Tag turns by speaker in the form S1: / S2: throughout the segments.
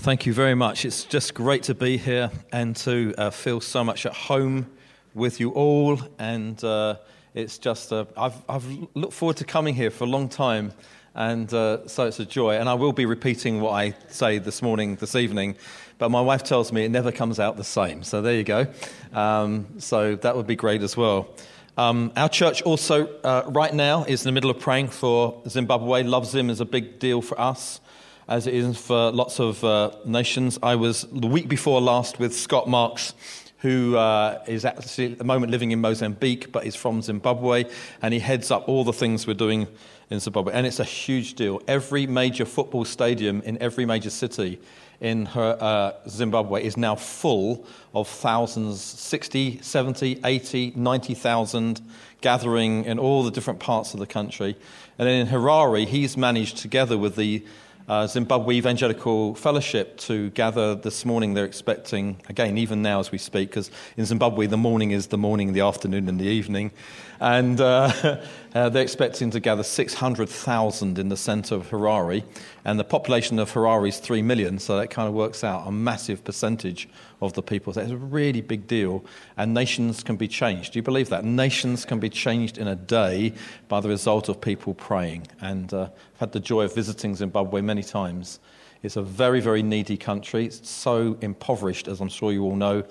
S1: Thank you very much. It's just great to be here and to uh, feel so much at home with you all. And uh, it's just, uh, I've, I've looked forward to coming here for a long time. And uh, so it's a joy. And I will be repeating what I say this morning, this evening. But my wife tells me it never comes out the same. So there you go. Um, so that would be great as well. Um, our church also, uh, right now, is in the middle of praying for Zimbabwe. Love Zim is a big deal for us as it is for lots of uh, nations. I was the week before last with Scott Marks, who uh, is actually at the moment living in Mozambique, but is from Zimbabwe, and he heads up all the things we're doing in Zimbabwe. And it's a huge deal. Every major football stadium in every major city in her, uh, Zimbabwe is now full of thousands 60, 70, 80, 90,000 gathering in all the different parts of the country. And in Harare, he's managed, together with the uh, Zimbabwe Evangelical Fellowship to gather this morning. They're expecting, again, even now as we speak, because in Zimbabwe the morning is the morning, the afternoon, and the evening. And uh, uh, they're expecting to gather 600,000 in the center of Harare. And the population of Harare is 3 million, so that kind of works out a massive percentage of the people. So it's a really big deal. And nations can be changed. Do you believe that? Nations can be changed in a day by the result of people praying. And uh, I've had the joy of visiting Zimbabwe many times. It's a very, very needy country. It's so impoverished, as I'm sure you all know,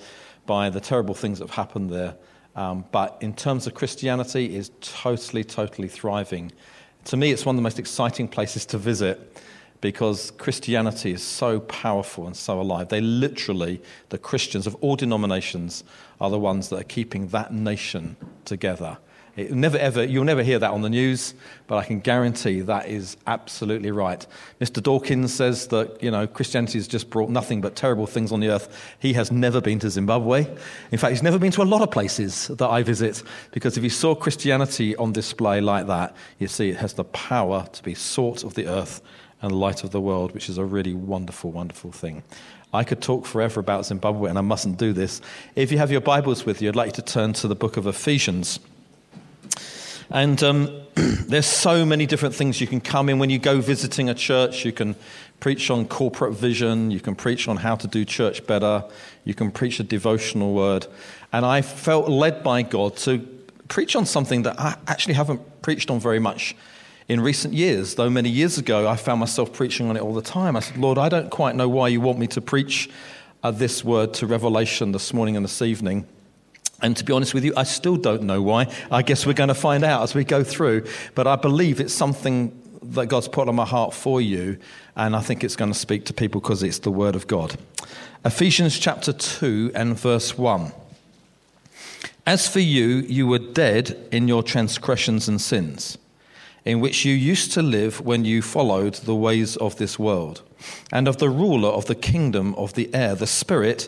S1: by the terrible things that have happened there. Um, but in terms of Christianity, is totally, totally thriving. To me, it's one of the most exciting places to visit because Christianity is so powerful and so alive. They literally, the Christians of all denominations, are the ones that are keeping that nation together. It never ever, you'll never hear that on the news, but I can guarantee that is absolutely right. Mr. Dawkins says that, you know, Christianity has just brought nothing but terrible things on the earth. He has never been to Zimbabwe. In fact, he's never been to a lot of places that I visit, because if you saw Christianity on display like that, you see it has the power to be salt of the earth and light of the world, which is a really wonderful, wonderful thing. I could talk forever about Zimbabwe, and I mustn't do this. If you have your Bibles with you, I'd like you to turn to the book of Ephesians. And um, there's so many different things you can come in when you go visiting a church. You can preach on corporate vision, you can preach on how to do church better, you can preach a devotional word. And I felt led by God to preach on something that I actually haven't preached on very much in recent years, though many years ago I found myself preaching on it all the time. I said, Lord, I don't quite know why you want me to preach uh, this word to Revelation this morning and this evening. And to be honest with you, I still don't know why. I guess we're going to find out as we go through. But I believe it's something that God's put on my heart for you. And I think it's going to speak to people because it's the Word of God. Ephesians chapter 2 and verse 1. As for you, you were dead in your transgressions and sins, in which you used to live when you followed the ways of this world, and of the ruler of the kingdom of the air, the Spirit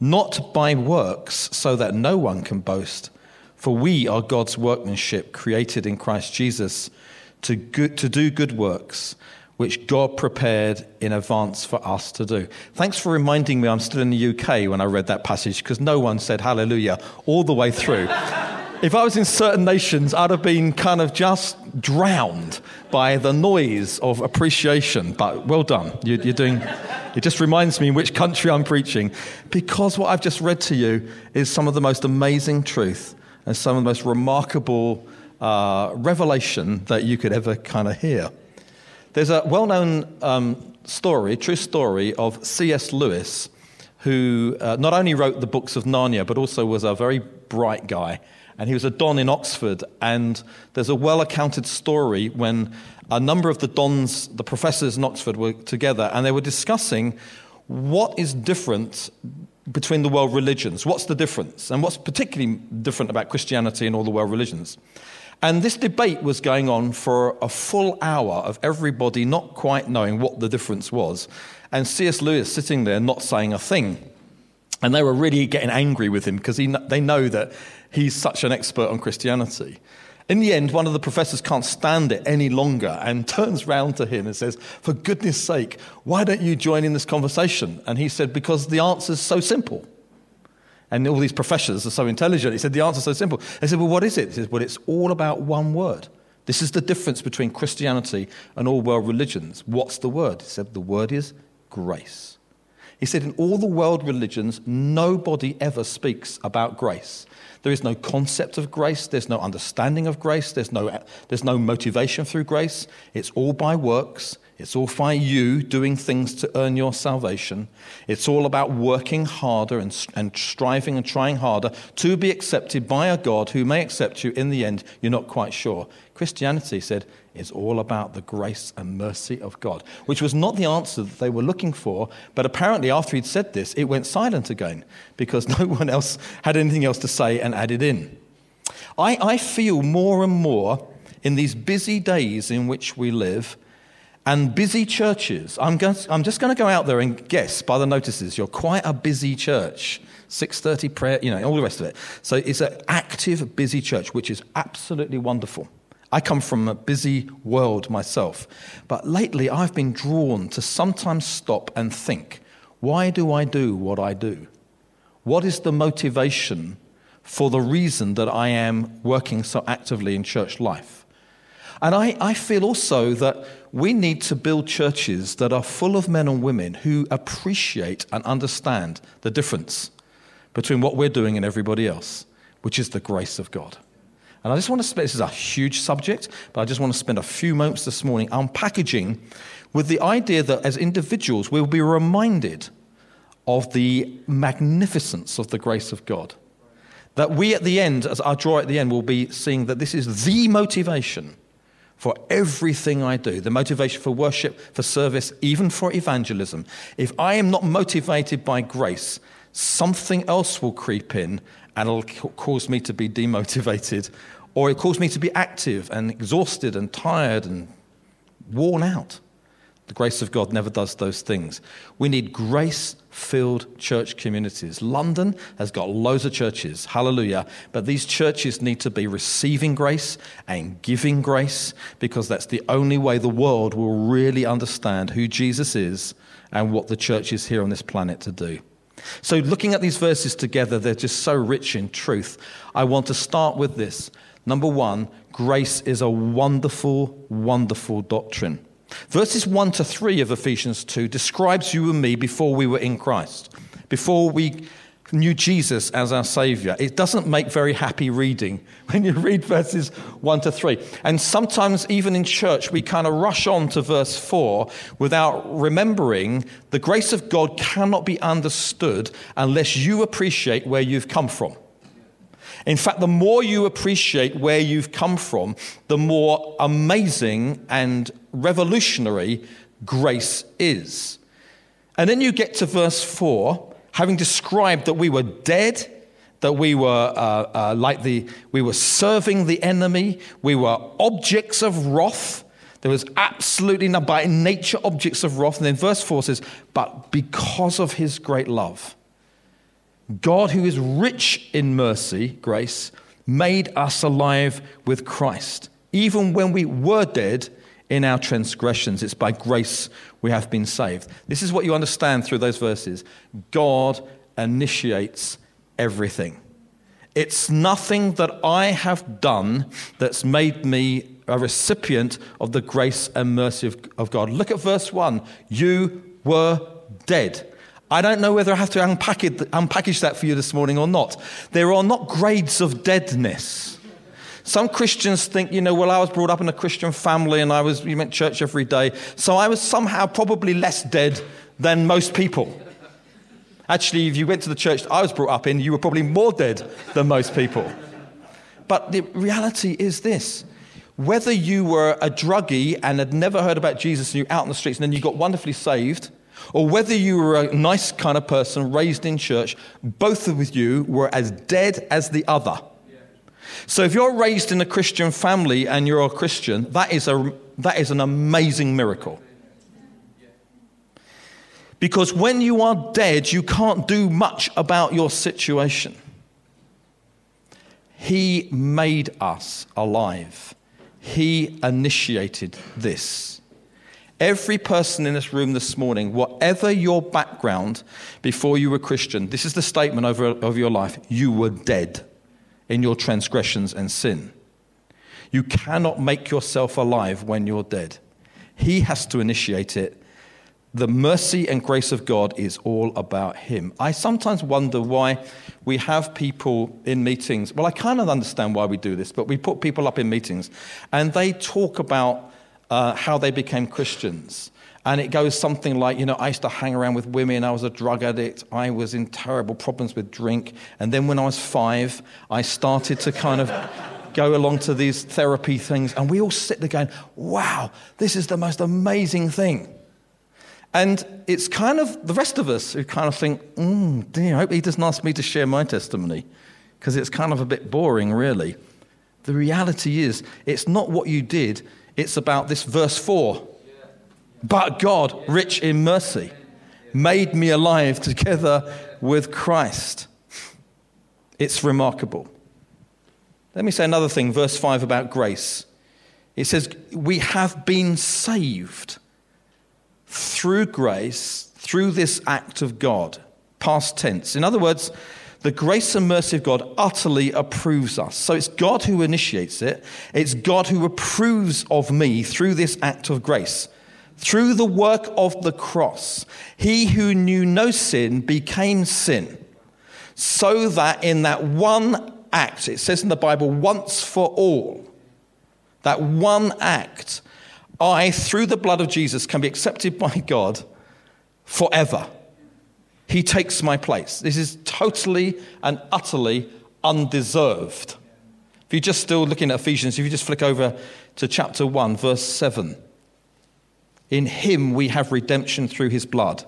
S1: not by works, so that no one can boast. For we are God's workmanship, created in Christ Jesus to, good, to do good works, which God prepared in advance for us to do. Thanks for reminding me I'm still in the UK when I read that passage, because no one said hallelujah all the way through. If I was in certain nations, I'd have been kind of just drowned by the noise of appreciation. But well done. You, are doing. It just reminds me in which country I'm preaching, because what I've just read to you is some of the most amazing truth and some of the most remarkable uh, revelation that you could ever kind of hear. There's a well-known um, story, true story of C.S. Lewis who uh, not only wrote the books of Narnia, but also was a very bright guy. And he was a Don in Oxford. And there's a well accounted story when a number of the Dons, the professors in Oxford, were together and they were discussing what is different between the world religions. What's the difference? And what's particularly different about Christianity and all the world religions? And this debate was going on for a full hour of everybody not quite knowing what the difference was. And C.S. Lewis sitting there not saying a thing. And they were really getting angry with him because they know that he's such an expert on Christianity. In the end, one of the professors can't stand it any longer and turns round to him and says, For goodness sake, why don't you join in this conversation? And he said, Because the answer's so simple. And all these professors are so intelligent. He said, The answer's so simple. They said, Well, what is it? He said, Well, it's all about one word. This is the difference between Christianity and all world religions. What's the word? He said, The word is grace. He said, In all the world religions, nobody ever speaks about grace. There is no concept of grace. There's no understanding of grace. There's no, there's no motivation through grace. It's all by works. It's all by you doing things to earn your salvation. It's all about working harder and, and striving and trying harder to be accepted by a God who may accept you in the end. You're not quite sure. Christianity said is all about the grace and mercy of God, which was not the answer that they were looking for. But apparently, after he'd said this, it went silent again because no one else had anything else to say and added in. I, I feel more and more in these busy days in which we live and busy churches. I'm, going, I'm just going to go out there and guess by the notices you're quite a busy church. 6:30 prayer, you know, all the rest of it. So it's an active, busy church, which is absolutely wonderful. I come from a busy world myself, but lately I've been drawn to sometimes stop and think why do I do what I do? What is the motivation for the reason that I am working so actively in church life? And I, I feel also that we need to build churches that are full of men and women who appreciate and understand the difference between what we're doing and everybody else, which is the grace of God. And I just want to spend, this is a huge subject, but I just want to spend a few moments this morning unpackaging with the idea that as individuals we'll be reminded of the magnificence of the grace of God. That we at the end, as I draw at the end, will be seeing that this is the motivation for everything I do, the motivation for worship, for service, even for evangelism. If I am not motivated by grace, something else will creep in and it'll cause me to be demotivated, or it cause me to be active and exhausted and tired and worn out. The grace of God never does those things. We need grace filled church communities. London has got loads of churches, hallelujah, but these churches need to be receiving grace and giving grace because that's the only way the world will really understand who Jesus is and what the church is here on this planet to do. So, looking at these verses together, they're just so rich in truth. I want to start with this. Number one, grace is a wonderful, wonderful doctrine. Verses 1 to 3 of Ephesians 2 describes you and me before we were in Christ, before we knew Jesus as our Savior. It doesn't make very happy reading when you read verses 1 to 3. And sometimes, even in church, we kind of rush on to verse 4 without remembering the grace of God cannot be understood unless you appreciate where you've come from. In fact, the more you appreciate where you've come from, the more amazing and revolutionary grace is. And then you get to verse 4 having described that we were dead, that we were uh, uh, like the, we were serving the enemy, we were objects of wrath. There was absolutely no, by nature, objects of wrath. And then verse 4 says, But because of his great love, God, who is rich in mercy, grace, made us alive with Christ. Even when we were dead in our transgressions. It's by grace we have been saved. This is what you understand through those verses God initiates everything. It's nothing that I have done that's made me a recipient of the grace and mercy of, of God. Look at verse 1. You were dead. I don't know whether I have to unpackage, unpackage that for you this morning or not. There are not grades of deadness. Some Christians think, you know, well, I was brought up in a Christian family and I was, we went to church every day, so I was somehow probably less dead than most people. Actually, if you went to the church I was brought up in, you were probably more dead than most people. But the reality is this whether you were a druggie and had never heard about Jesus and you were out in the streets and then you got wonderfully saved, or whether you were a nice kind of person raised in church, both of you were as dead as the other. So if you're raised in a Christian family and you're a Christian, that is, a, that is an amazing miracle. Because when you are dead, you can't do much about your situation. He made us alive. He initiated this. Every person in this room this morning, whatever your background before you were Christian, this is the statement over, of your life you were dead in your transgressions and sin. You cannot make yourself alive when you're dead. He has to initiate it the mercy and grace of God is all about Him. I sometimes wonder why we have people in meetings. Well, I kind of understand why we do this, but we put people up in meetings and they talk about uh, how they became Christians. And it goes something like, you know, I used to hang around with women. I was a drug addict. I was in terrible problems with drink. And then when I was five, I started to kind of go along to these therapy things. And we all sit there going, wow, this is the most amazing thing. And it's kind of the rest of us who kind of think, mm, dear, I hope he doesn't ask me to share my testimony because it's kind of a bit boring, really. The reality is, it's not what you did, it's about this verse 4. But God, rich in mercy, made me alive together with Christ. It's remarkable. Let me say another thing, verse 5 about grace. It says, We have been saved through grace, through this act of God, past tense. In other words, the grace and mercy of God utterly approves us. So it's God who initiates it, it's God who approves of me through this act of grace. Through the work of the cross, he who knew no sin became sin, so that in that one act, it says in the Bible, once for all, that one act, I, through the blood of Jesus, can be accepted by God forever. He takes my place. This is totally and utterly undeserved. If you're just still looking at Ephesians, if you just flick over to chapter 1, verse 7. In him we have redemption through his blood,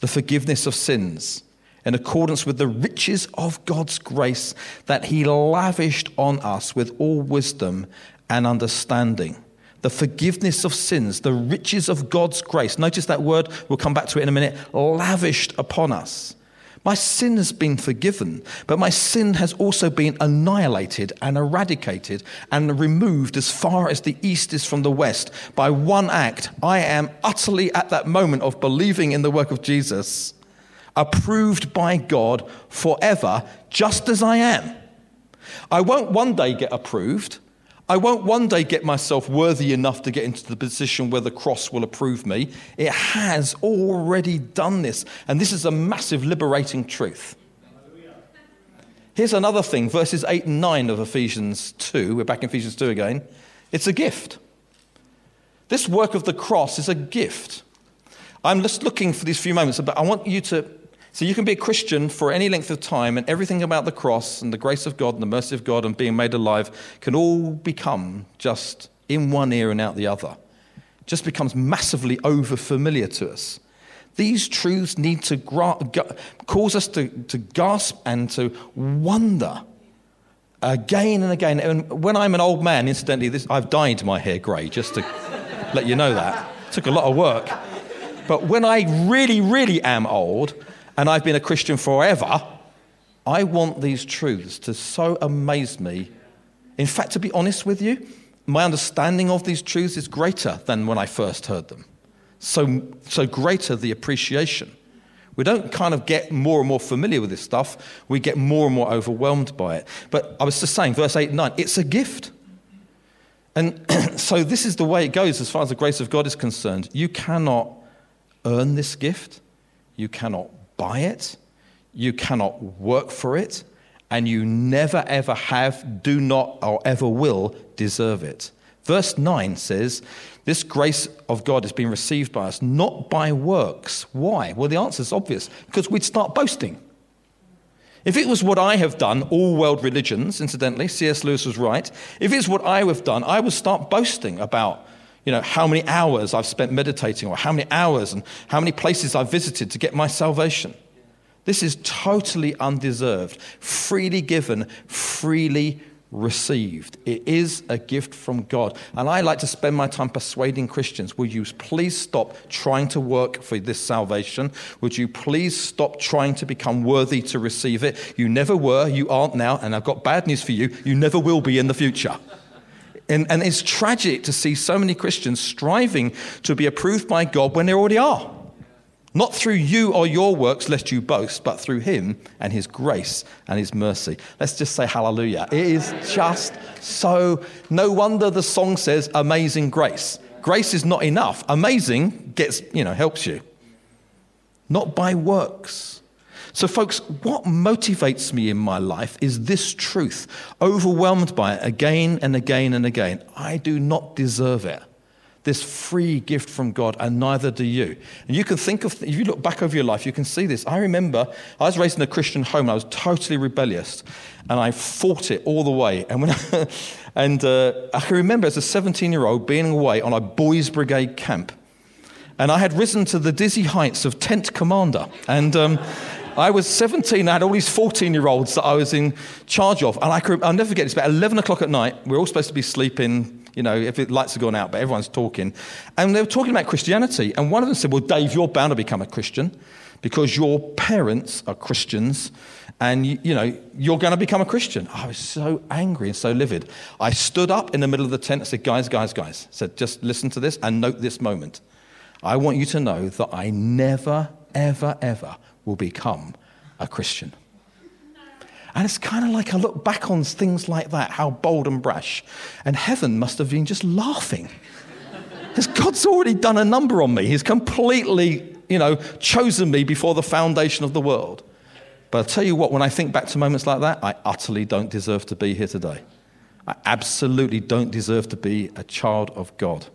S1: the forgiveness of sins, in accordance with the riches of God's grace that he lavished on us with all wisdom and understanding the forgiveness of sins, the riches of God's grace. Notice that word, we'll come back to it in a minute, lavished upon us. My sin has been forgiven, but my sin has also been annihilated and eradicated and removed as far as the east is from the west. By one act, I am utterly at that moment of believing in the work of Jesus, approved by God forever, just as I am. I won't one day get approved. I won't one day get myself worthy enough to get into the position where the cross will approve me. It has already done this. And this is a massive liberating truth. Here's another thing verses 8 and 9 of Ephesians 2. We're back in Ephesians 2 again. It's a gift. This work of the cross is a gift. I'm just looking for these few moments, but I want you to so you can be a Christian for any length of time, and everything about the cross and the grace of God and the mercy of God and being made alive can all become just in one ear and out the other. It just becomes massively over familiar to us. These truths need to gra- cause us to, to gasp and to wonder again and again. And when I'm an old man, incidentally, this, I've dyed my hair grey, just to let you know that. It took a lot of work. But when I really, really am old, and I've been a Christian forever, I want these truths to so amaze me. In fact, to be honest with you, my understanding of these truths is greater than when I first heard them. So, so greater the appreciation. We don't kind of get more and more familiar with this stuff, we get more and more overwhelmed by it. But I was just saying, verse 8 and 9, it's a gift. And so this is the way it goes as far as the grace of God is concerned. You cannot earn this gift, you cannot buy it, you cannot work for it, and you never ever have, do not, or ever will deserve it. Verse 9 says, This grace of God has been received by us, not by works. Why? Well, the answer is obvious because we'd start boasting. If it was what I have done, all world religions, incidentally, C.S. Lewis was right. If it's what I have done, I would start boasting about you know, how many hours I've spent meditating or how many hours and how many places I've visited to get my salvation. This is totally undeserved, freely given, freely received. It is a gift from God. And I like to spend my time persuading Christians will you please stop trying to work for this salvation? Would you please stop trying to become worthy to receive it? You never were, you aren't now, and I've got bad news for you you never will be in the future. And, and it's tragic to see so many Christians striving to be approved by God when they already are. Not through you or your works, lest you boast, but through Him and His grace and His mercy. Let's just say hallelujah. It is just so, no wonder the song says amazing grace. Grace is not enough. Amazing gets, you know, helps you. Not by works. So, folks, what motivates me in my life is this truth, overwhelmed by it again and again and again. I do not deserve it this free gift from God, and neither do you. And you can think of, if you look back over your life, you can see this. I remember I was raised in a Christian home, I was totally rebellious, and I fought it all the way. And, when I, and uh, I can remember as a 17 year old being away on a boys' brigade camp. And I had risen to the dizzy heights of tent commander. And um, I was 17, I had all these 14 year olds that I was in charge of. And I could, I'll never forget, it's about 11 o'clock at night. We're all supposed to be sleeping you know, if the lights are gone out, but everyone's talking. And they were talking about Christianity. And one of them said, Well, Dave, you're bound to become a Christian because your parents are Christians and you, you, know you're going to become a christian i was so angry and so livid i stood up in the middle of the tent and said guys guys guys I said just listen to this and note this moment i want you to know that i never ever ever will become a christian and it's kind of like I look back on things like that, how bold and brash. And heaven must have been just laughing. Because God's already done a number on me. He's completely, you know, chosen me before the foundation of the world. But I'll tell you what, when I think back to moments like that, I utterly don't deserve to be here today. I absolutely don't deserve to be a child of God.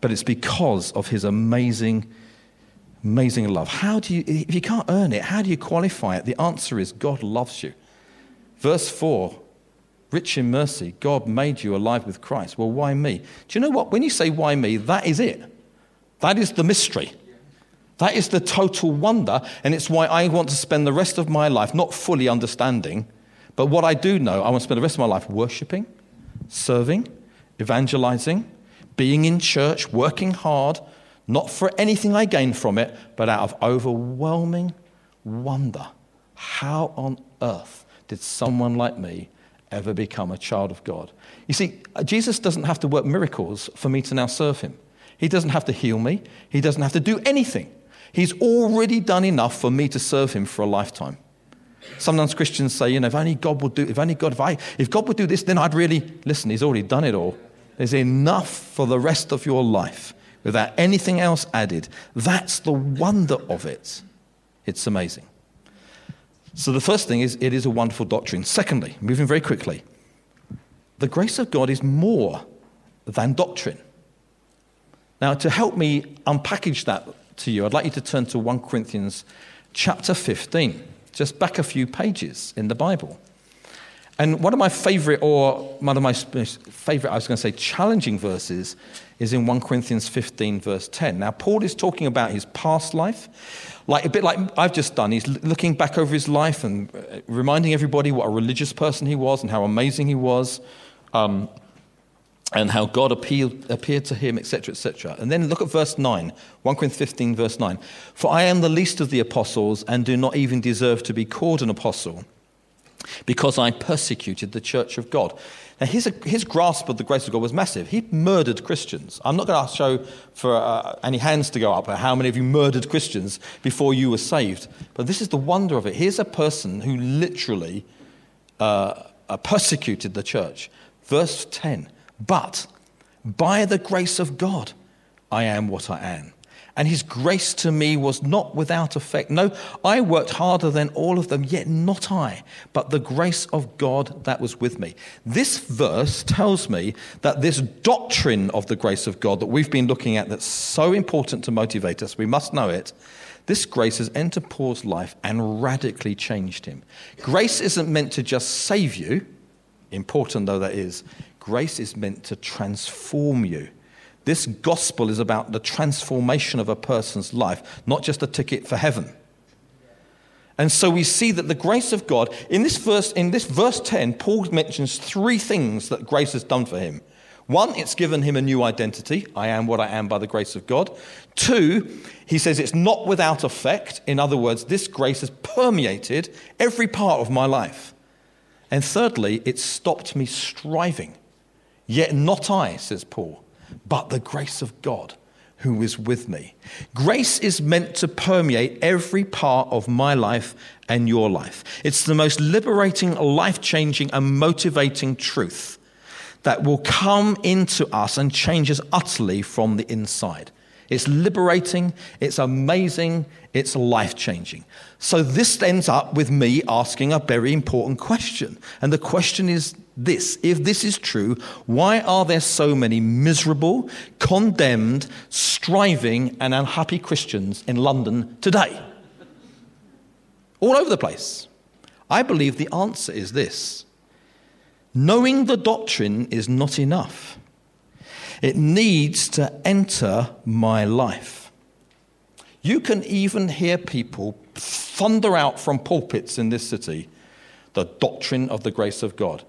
S1: But it's because of his amazing, amazing love. How do you, if you can't earn it, how do you qualify it? The answer is God loves you. Verse 4 Rich in mercy, God made you alive with Christ. Well, why me? Do you know what? When you say why me, that is it. That is the mystery. That is the total wonder, and it's why I want to spend the rest of my life not fully understanding, but what I do know, I want to spend the rest of my life worshiping, serving, evangelizing, being in church, working hard, not for anything I gain from it, but out of overwhelming wonder. How on earth did someone like me ever become a child of God? You see, Jesus doesn't have to work miracles for me to now serve him. He doesn't have to heal me, he doesn't have to do anything. He's already done enough for me to serve him for a lifetime. Sometimes Christians say, you know, if only God would do, if only God, if, I, if God would do this, then I'd really, listen, he's already done it all. There's enough for the rest of your life without anything else added. That's the wonder of it. It's amazing. So the first thing is it is a wonderful doctrine. Secondly, moving very quickly, the grace of God is more than doctrine. Now, to help me unpackage that to you, I'd like you to turn to 1 Corinthians chapter 15, just back a few pages in the Bible. And one of my favorite, or one of my favorite, I was going to say, challenging verses is in 1 Corinthians 15, verse 10. Now, Paul is talking about his past life, like a bit like I've just done. He's looking back over his life and uh, reminding everybody what a religious person he was and how amazing he was, um, and how God appealed, appeared to him, etc., etc. And then look at verse 9, 1 Corinthians 15, verse 9. For I am the least of the apostles and do not even deserve to be called an apostle because I persecuted the church of God. Now, his, his grasp of the grace of God was massive. He murdered Christians. I'm not going to show for uh, any hands to go up how many of you murdered Christians before you were saved. But this is the wonder of it. Here's a person who literally uh, uh, persecuted the church. Verse 10 But by the grace of God, I am what I am. And his grace to me was not without effect. No, I worked harder than all of them, yet not I, but the grace of God that was with me. This verse tells me that this doctrine of the grace of God that we've been looking at, that's so important to motivate us, we must know it. This grace has entered Paul's life and radically changed him. Grace isn't meant to just save you, important though that is, grace is meant to transform you. This gospel is about the transformation of a person's life, not just a ticket for heaven. And so we see that the grace of God, in this verse, in this verse 10, Paul mentions three things that grace has done for him. One, it's given him a new identity. I am what I am by the grace of God. Two, he says it's not without effect. In other words, this grace has permeated every part of my life. And thirdly, it stopped me striving. Yet not I, says Paul, but the grace of God who is with me. Grace is meant to permeate every part of my life and your life. It's the most liberating, life changing, and motivating truth that will come into us and change us utterly from the inside. It's liberating, it's amazing, it's life changing. So, this ends up with me asking a very important question. And the question is this if this is true, why are there so many miserable, condemned, striving, and unhappy Christians in London today? All over the place. I believe the answer is this knowing the doctrine is not enough. It needs to enter my life. You can even hear people thunder out from pulpits in this city the doctrine of the grace of God.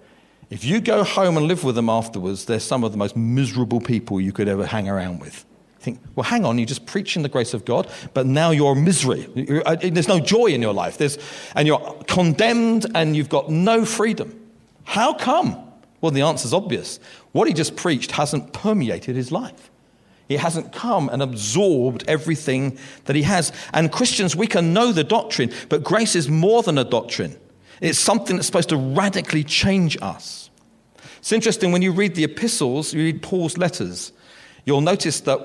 S1: If you go home and live with them afterwards, they're some of the most miserable people you could ever hang around with. You think, well, hang on, you're just preaching the grace of God, but now you're misery. Uh, there's no joy in your life, There's, and you're condemned and you've got no freedom. How come? Well, the answer's obvious. What he just preached hasn't permeated his life. He hasn't come and absorbed everything that he has. And Christians, we can know the doctrine, but grace is more than a doctrine. It's something that's supposed to radically change us. It's interesting when you read the epistles, you read Paul's letters, you'll notice that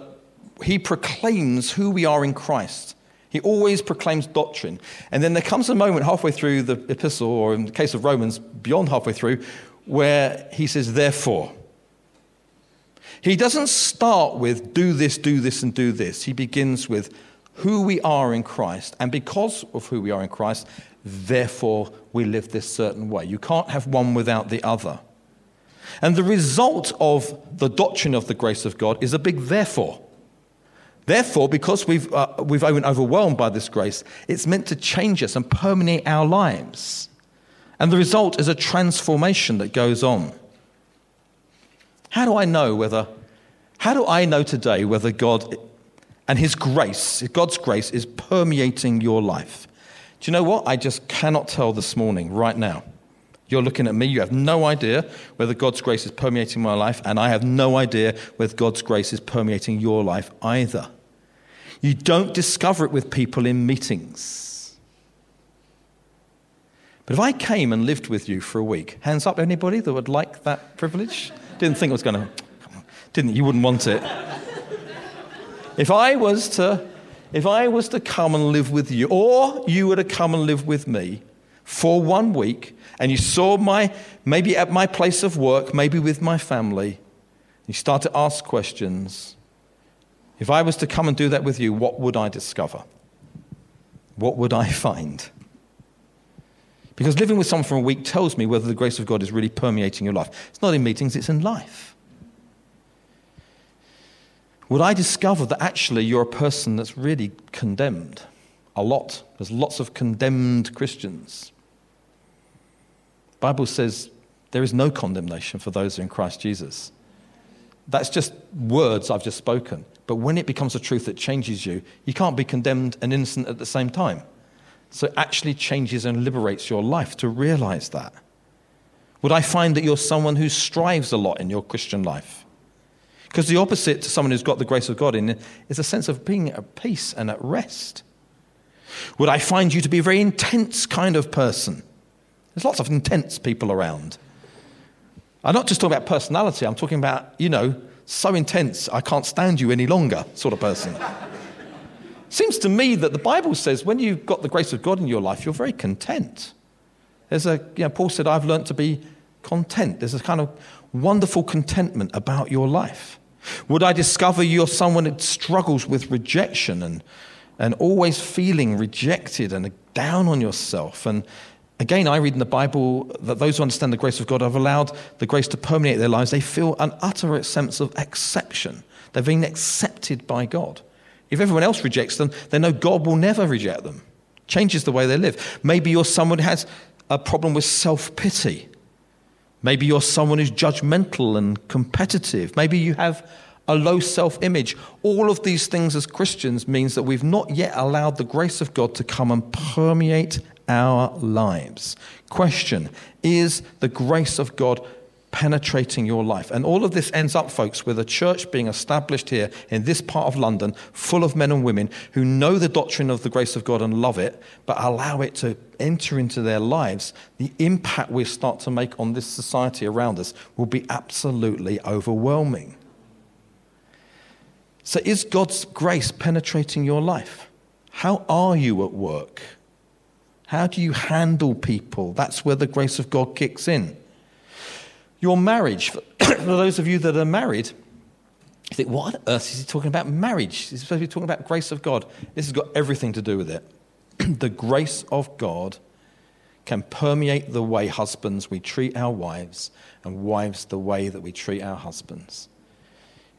S1: he proclaims who we are in Christ. He always proclaims doctrine. And then there comes a moment halfway through the epistle, or in the case of Romans, beyond halfway through, where he says, therefore. He doesn't start with do this, do this, and do this. He begins with who we are in Christ. And because of who we are in Christ, therefore we live this certain way. You can't have one without the other. And the result of the doctrine of the grace of God is a big therefore. Therefore, because we've, uh, we've been overwhelmed by this grace, it's meant to change us and permeate our lives. And the result is a transformation that goes on. How do I know whether, how do I know today whether God and His grace, God's grace, is permeating your life? Do you know what? I just cannot tell this morning, right now. You're looking at me, you have no idea whether God's grace is permeating my life, and I have no idea whether God's grace is permeating your life either. You don't discover it with people in meetings. But if I came and lived with you for a week, hands up anybody that would like that privilege? Didn't think it was going to, didn't you? Wouldn't want it. If I was to if I was to come and live with you, or you were to come and live with me for one week, and you saw my, maybe at my place of work, maybe with my family, you start to ask questions. If I was to come and do that with you, what would I discover? What would I find? Because living with someone for a week tells me whether the grace of God is really permeating your life. It's not in meetings, it's in life would I discover that actually you're a person that's really condemned? A lot. There's lots of condemned Christians. Bible says there is no condemnation for those in Christ Jesus. That's just words I've just spoken. But when it becomes a truth that changes you, you can't be condemned and innocent at the same time. So it actually changes and liberates your life to realize that. Would I find that you're someone who strives a lot in your Christian life? Because the opposite to someone who's got the grace of God in is a sense of being at peace and at rest. Would I find you to be a very intense kind of person? There's lots of intense people around. I'm not just talking about personality, I'm talking about, you know, so intense I can't stand you any longer sort of person. Seems to me that the Bible says when you've got the grace of God in your life, you're very content. There's a, you know, Paul said, I've learned to be content. There's a kind of wonderful contentment about your life. Would I discover you're someone that struggles with rejection and, and always feeling rejected and down on yourself? And again, I read in the Bible that those who understand the grace of God have allowed the grace to permeate their lives. They feel an utter sense of exception. They're being accepted by God. If everyone else rejects them, they know God will never reject them. Changes the way they live. Maybe you're someone who has a problem with self pity. Maybe you're someone who's judgmental and competitive. Maybe you have a low self image. All of these things as Christians means that we've not yet allowed the grace of God to come and permeate our lives. Question Is the grace of God penetrating your life. And all of this ends up, folks, with a church being established here in this part of London, full of men and women who know the doctrine of the grace of God and love it, but allow it to enter into their lives. The impact we start to make on this society around us will be absolutely overwhelming. So, is God's grace penetrating your life? How are you at work? How do you handle people? That's where the grace of God kicks in. Your marriage, for those of you that are married, you think, what on earth is he talking about marriage? He's supposed to be talking about grace of God. This has got everything to do with it. the grace of God can permeate the way husbands we treat our wives, and wives the way that we treat our husbands.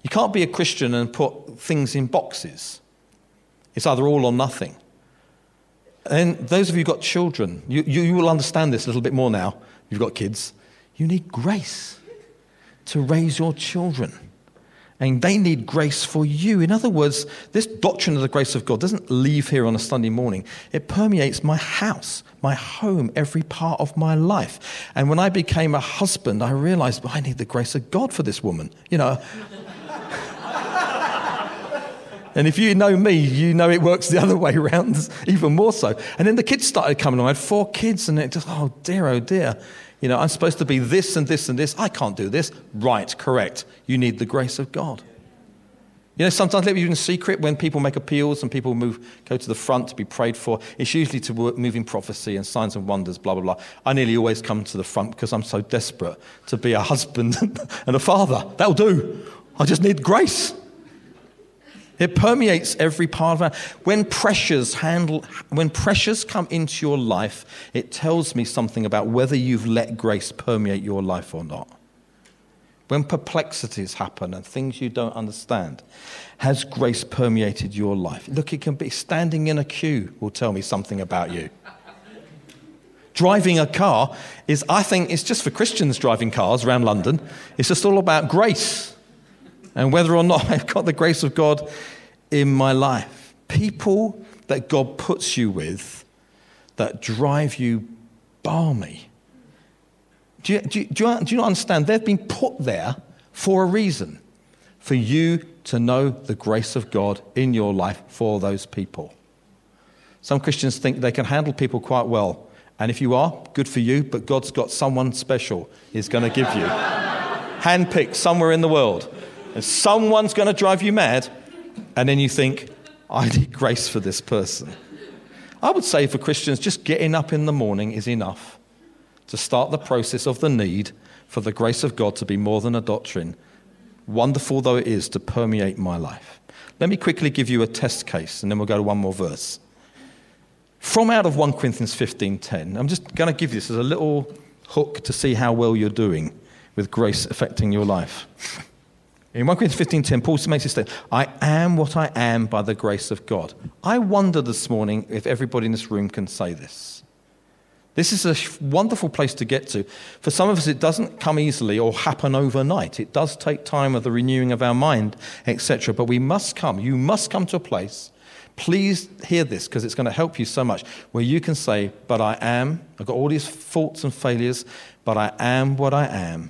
S1: You can't be a Christian and put things in boxes. It's either all or nothing. And those of you who've got children, you, you, you will understand this a little bit more now. You've got kids. You need grace to raise your children. And they need grace for you. In other words, this doctrine of the grace of God doesn't leave here on a Sunday morning. It permeates my house, my home, every part of my life. And when I became a husband, I realized well, I need the grace of God for this woman. You know. And if you know me, you know it works the other way around, even more so. And then the kids started coming along. I had four kids, and it just, oh dear, oh dear. You know, I'm supposed to be this and this and this. I can't do this. Right, correct. You need the grace of God. You know, sometimes me in secret when people make appeals and people move, go to the front to be prayed for. It's usually to work, move in prophecy and signs and wonders, blah, blah, blah. I nearly always come to the front because I'm so desperate to be a husband and a father. That'll do. I just need grace. It permeates every part of our. When pressures handle, when pressures come into your life, it tells me something about whether you've let grace permeate your life or not. When perplexities happen and things you don't understand, has grace permeated your life? Look, it can be standing in a queue will tell me something about you. driving a car is, I think, it's just for Christians driving cars around London. It's just all about grace and whether or not I've got the grace of God in my life. People that God puts you with that drive you balmy. Do you, do, you, do, you, do you not understand? They've been put there for a reason for you to know the grace of God in your life for those people. Some Christians think they can handle people quite well. And if you are, good for you, but God's got someone special He's going to give you. Handpicked somewhere in the world. And someone's going to drive you mad, and then you think, I need grace for this person. I would say for Christians, just getting up in the morning is enough to start the process of the need for the grace of God to be more than a doctrine, wonderful though it is to permeate my life. Let me quickly give you a test case, and then we'll go to one more verse. From out of 1 Corinthians 15:10, I'm just going to give you this as a little hook to see how well you're doing with grace affecting your life. In 1 Corinthians 15:10, Paul makes this statement, I am what I am by the grace of God. I wonder this morning if everybody in this room can say this. This is a wonderful place to get to. For some of us, it doesn't come easily or happen overnight. It does take time of the renewing of our mind, etc. But we must come. You must come to a place. Please hear this because it's going to help you so much. Where you can say, But I am, I've got all these faults and failures, but I am what I am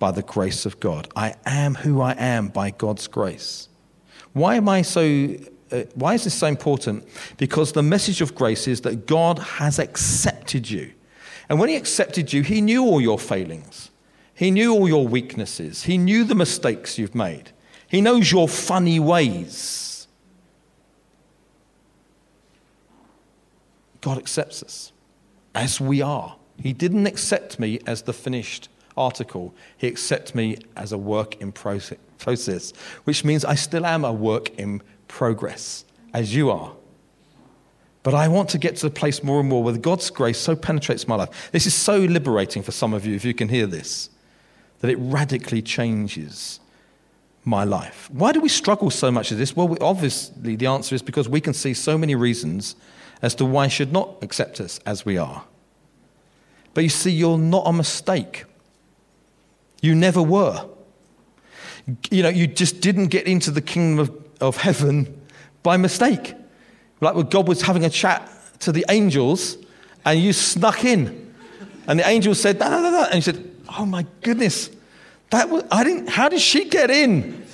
S1: by the grace of God. I am who I am by God's grace. Why am I so uh, why is this so important? Because the message of grace is that God has accepted you. And when he accepted you, he knew all your failings. He knew all your weaknesses. He knew the mistakes you've made. He knows your funny ways. God accepts us as we are. He didn't accept me as the finished article, He accepts me as a work in process, which means I still am a work in progress, as you are. But I want to get to the place more and more where God's grace so penetrates my life. This is so liberating for some of you, if you can hear this, that it radically changes my life. Why do we struggle so much with this? Well, obviously, the answer is because we can see so many reasons as to why should not accept us as we are. But you see, you're not a mistake. You never were. You know, you just didn't get into the kingdom of, of heaven by mistake. Like when God was having a chat to the angels and you snuck in. And the angel said, no, no, no, no. And he said, oh my goodness, that was, I didn't, how did she get in?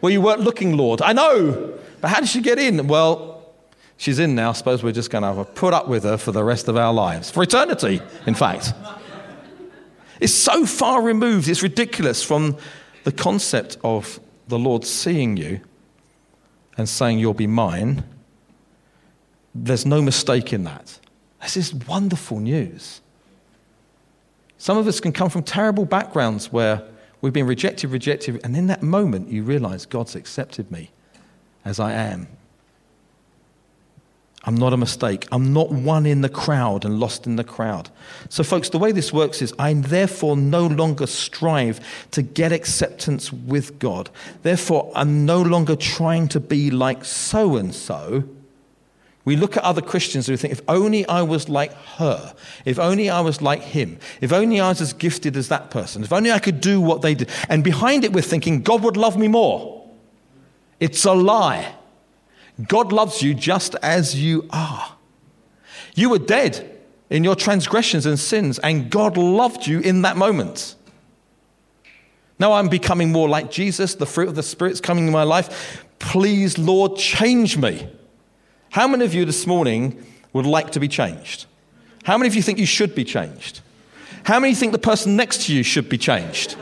S1: Well, you weren't looking, Lord. I know. But how did she get in? Well, she's in now. I suppose we're just going to have a put up with her for the rest of our lives, for eternity, in fact. It's so far removed, it's ridiculous from the concept of the Lord seeing you and saying, You'll be mine there's no mistake in that. This is wonderful news. Some of us can come from terrible backgrounds where we've been rejected, rejected, and in that moment you realize God's accepted me as I am. I'm not a mistake. I'm not one in the crowd and lost in the crowd. So, folks, the way this works is I therefore no longer strive to get acceptance with God. Therefore, I'm no longer trying to be like so and so. We look at other Christians and we think, if only I was like her, if only I was like him, if only I was as gifted as that person, if only I could do what they did. And behind it, we're thinking, God would love me more. It's a lie. God loves you just as you are. You were dead in your transgressions and sins, and God loved you in that moment. Now I'm becoming more like Jesus, the fruit of the Spirit's coming in my life. Please, Lord, change me. How many of you this morning would like to be changed? How many of you think you should be changed? How many think the person next to you should be changed?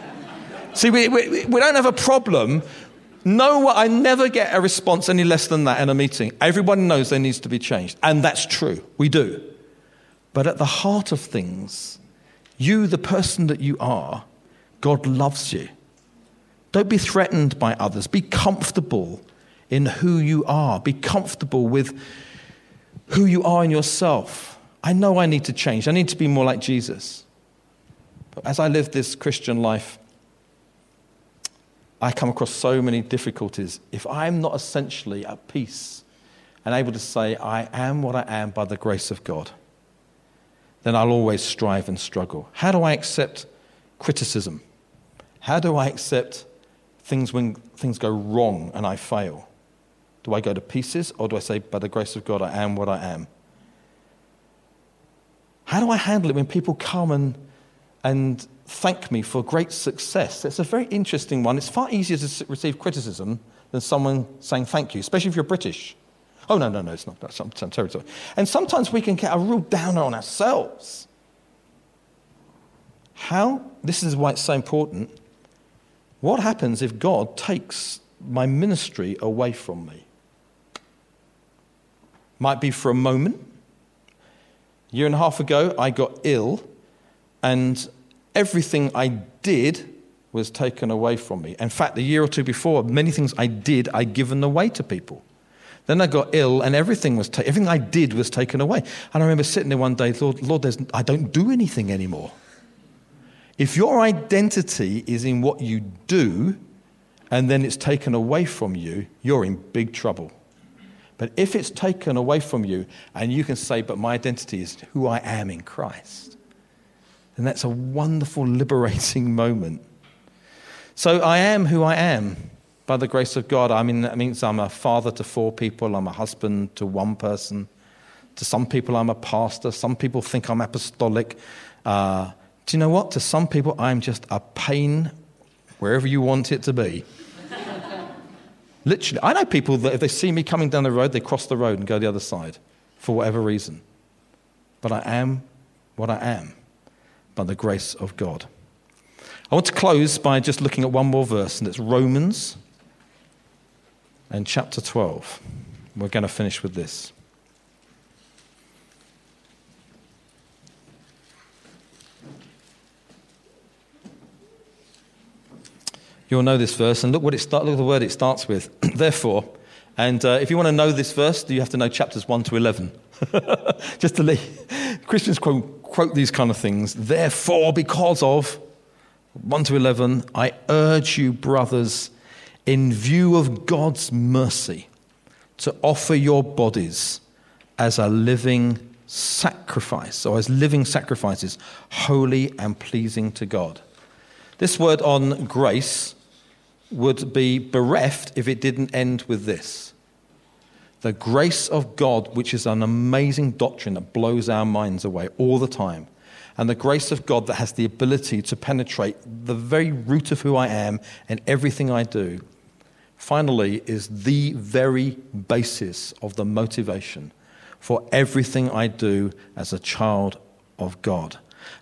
S1: See, we, we, we don't have a problem. No, I never get a response any less than that in a meeting. Everyone knows there needs to be changed. And that's true. We do. But at the heart of things, you, the person that you are, God loves you. Don't be threatened by others. Be comfortable in who you are. Be comfortable with who you are in yourself. I know I need to change. I need to be more like Jesus. But as I live this Christian life, I come across so many difficulties. If I'm not essentially at peace and able to say, I am what I am by the grace of God, then I'll always strive and struggle. How do I accept criticism? How do I accept things when things go wrong and I fail? Do I go to pieces or do I say, by the grace of God, I am what I am? How do I handle it when people come and, and thank me for great success? It's a very interesting one. It's far easier to receive criticism than someone saying thank you, especially if you're British. Oh, no, no, no, it's not. That's some. And sometimes we can get a real downer on ourselves. How? This is why it's so important. What happens if God takes my ministry away from me? Might be for a moment. A year and a half ago, I got ill, and everything I did was taken away from me. In fact, a year or two before, many things I did, I'd given away to people. Then I got ill, and everything was ta- everything I did was taken away. And I remember sitting there one day, Lord, Lord I don't do anything anymore. If your identity is in what you do, and then it's taken away from you, you're in big trouble. But if it's taken away from you and you can say, but my identity is who I am in Christ, then that's a wonderful, liberating moment. So I am who I am by the grace of God. I mean, that means I'm a father to four people, I'm a husband to one person. To some people, I'm a pastor. Some people think I'm apostolic. Uh, do you know what? To some people, I'm just a pain wherever you want it to be. Literally, I know people that if they see me coming down the road, they cross the road and go the other side for whatever reason. But I am what I am by the grace of God. I want to close by just looking at one more verse, and it's Romans and chapter 12. We're going to finish with this. You'll know this verse, and look what it start, look at the word it starts with. Therefore, and uh, if you want to know this verse, you have to know chapters 1 to 11. just to leave. Christians quote quote these kind of things. Therefore, because of 1 to 11, I urge you, brothers, in view of God's mercy, to offer your bodies as a living sacrifice, or as living sacrifices, holy and pleasing to God. This word on grace would be bereft if it didn't end with this. The grace of God, which is an amazing doctrine that blows our minds away all the time, and the grace of God that has the ability to penetrate the very root of who I am and everything I do, finally, is the very basis of the motivation for everything I do as a child of God.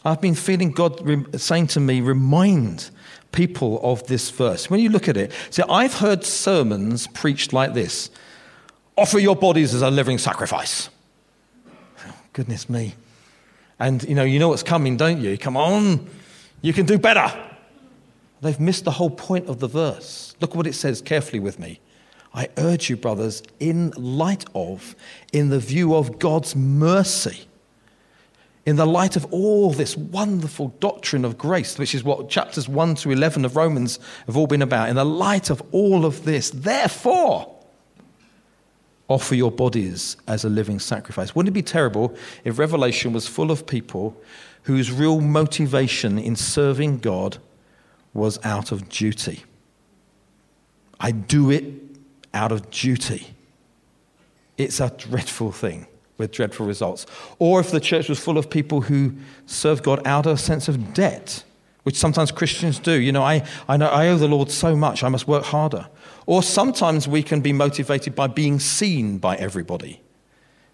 S1: I've been feeling God saying to me, remind people of this verse. When you look at it, see, I've heard sermons preached like this offer your bodies as a living sacrifice. Goodness me. And you know, you know what's coming, don't you? Come on, you can do better. They've missed the whole point of the verse. Look what it says carefully with me. I urge you, brothers, in light of, in the view of God's mercy in the light of all this wonderful doctrine of grace, which is what chapters 1 to 11 of Romans have all been about, in the light of all of this, therefore, offer your bodies as a living sacrifice. Wouldn't it be terrible if Revelation was full of people whose real motivation in serving God was out of duty? I do it out of duty. It's a dreadful thing with dreadful results. Or if the church was full of people who serve God out of a sense of debt, which sometimes Christians do. You know, I, I know I owe the Lord so much, I must work harder. Or sometimes we can be motivated by being seen by everybody.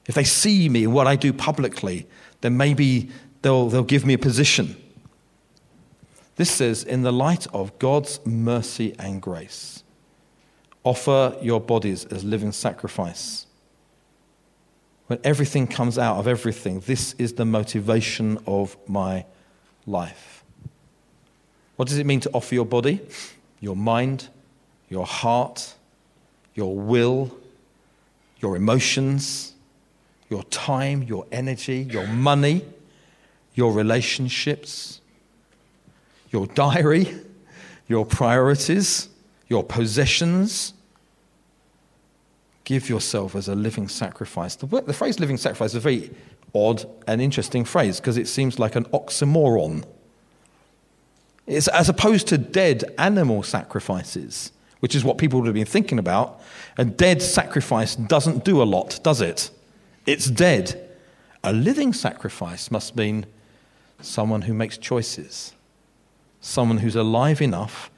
S1: If they see me and what I do publicly, then maybe they'll, they'll give me a position. This says, in the light of God's mercy and grace, offer your bodies as living sacrifice when everything comes out of everything, this is the motivation of my life. What does it mean to offer your body, your mind, your heart, your will, your emotions, your time, your energy, your money, your relationships, your diary, your priorities, your possessions? give yourself as a living sacrifice. The, the phrase living sacrifice is a very odd and interesting phrase because it seems like an oxymoron. It's as opposed to dead animal sacrifices, which is what people would have been thinking about. A dead sacrifice doesn't do a lot, does it? It's dead. A living sacrifice must mean someone who makes choices, someone who's alive enough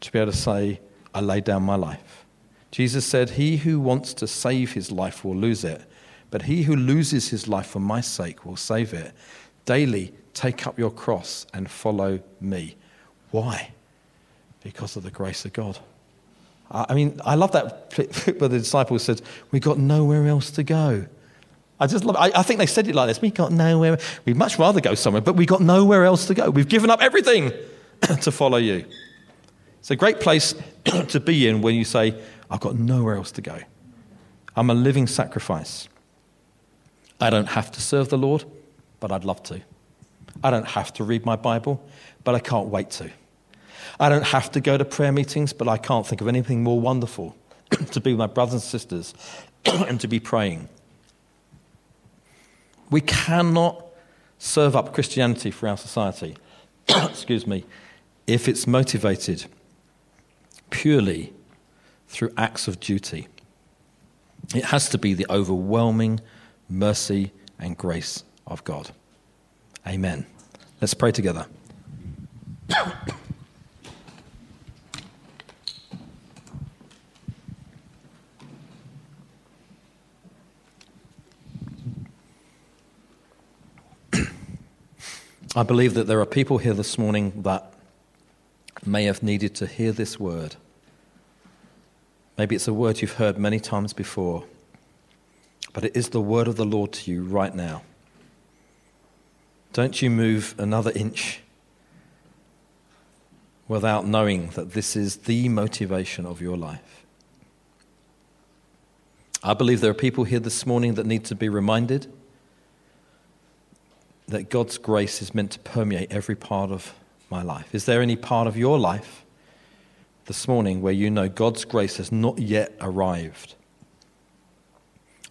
S1: to be able to say, I lay down my life. Jesus said, He who wants to save his life will lose it, but he who loses his life for my sake will save it. Daily take up your cross and follow me. Why? Because of the grace of God. I mean, I love that where the disciples said, We've got nowhere else to go. I just love I, I think they said it like this. We got nowhere. We'd much rather go somewhere, but we got nowhere else to go. We've given up everything to follow you. It's a great place to be in when you say, I've got nowhere else to go. I'm a living sacrifice. I don't have to serve the Lord, but I'd love to. I don't have to read my Bible, but I can't wait to. I don't have to go to prayer meetings, but I can't think of anything more wonderful to be with my brothers and sisters and to be praying. We cannot serve up Christianity for our society, excuse me, if it's motivated purely through acts of duty. It has to be the overwhelming mercy and grace of God. Amen. Let's pray together. I believe that there are people here this morning that may have needed to hear this word. Maybe it's a word you've heard many times before, but it is the word of the Lord to you right now. Don't you move another inch. without knowing that this is the motivation of your life. I believe there are people here this morning that need to be reminded that God's grace is meant to permeate every part of my life. Is there any part of your life this morning where you know God's grace has not yet arrived?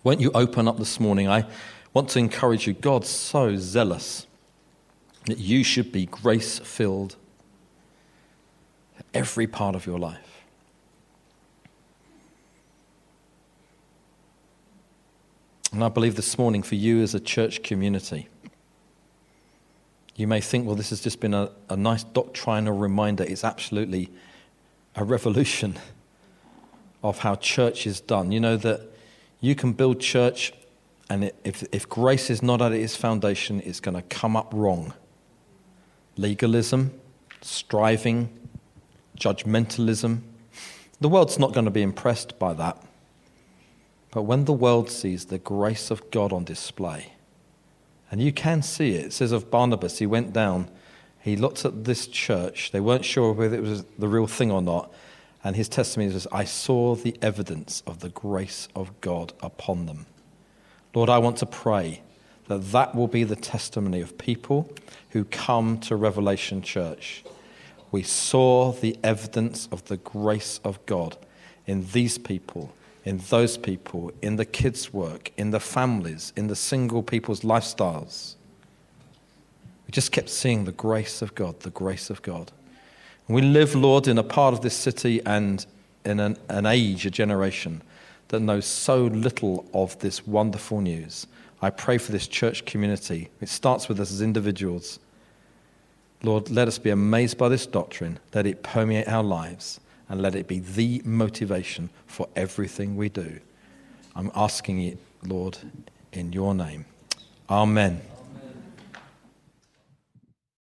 S1: Won't you open up this morning? I want to encourage you. God's so zealous that you should be grace filled every part of your life. And I believe this morning for you as a church community, you may think, well, this has just been a, a nice doctrinal reminder. It's absolutely a revolution of how church is done. You know that you can build church, and if, if grace is not at its foundation, it's going to come up wrong. Legalism, striving, judgmentalism. The world's not going to be impressed by that. But when the world sees the grace of God on display, and you can see it, it says of Barnabas, he went down, he looked at this church, they weren't sure whether it was the real thing or not, and his testimony was, I saw the evidence of the grace of God upon them. Lord, I want to pray that that will be the testimony of people who come to Revelation Church. We saw the evidence of the grace of God in these people in those people, in the kids' work, in the families, in the single people's lifestyles. We just kept seeing the grace of God, the grace of God. And we live, Lord, in a part of this city and in an, an age, a generation that knows so little of this wonderful news. I pray for this church community. It starts with us as individuals. Lord, let us be amazed by this doctrine. Let it permeate our lives and let it be the motivation for everything we do. I'm asking it, Lord, in your name. Amen.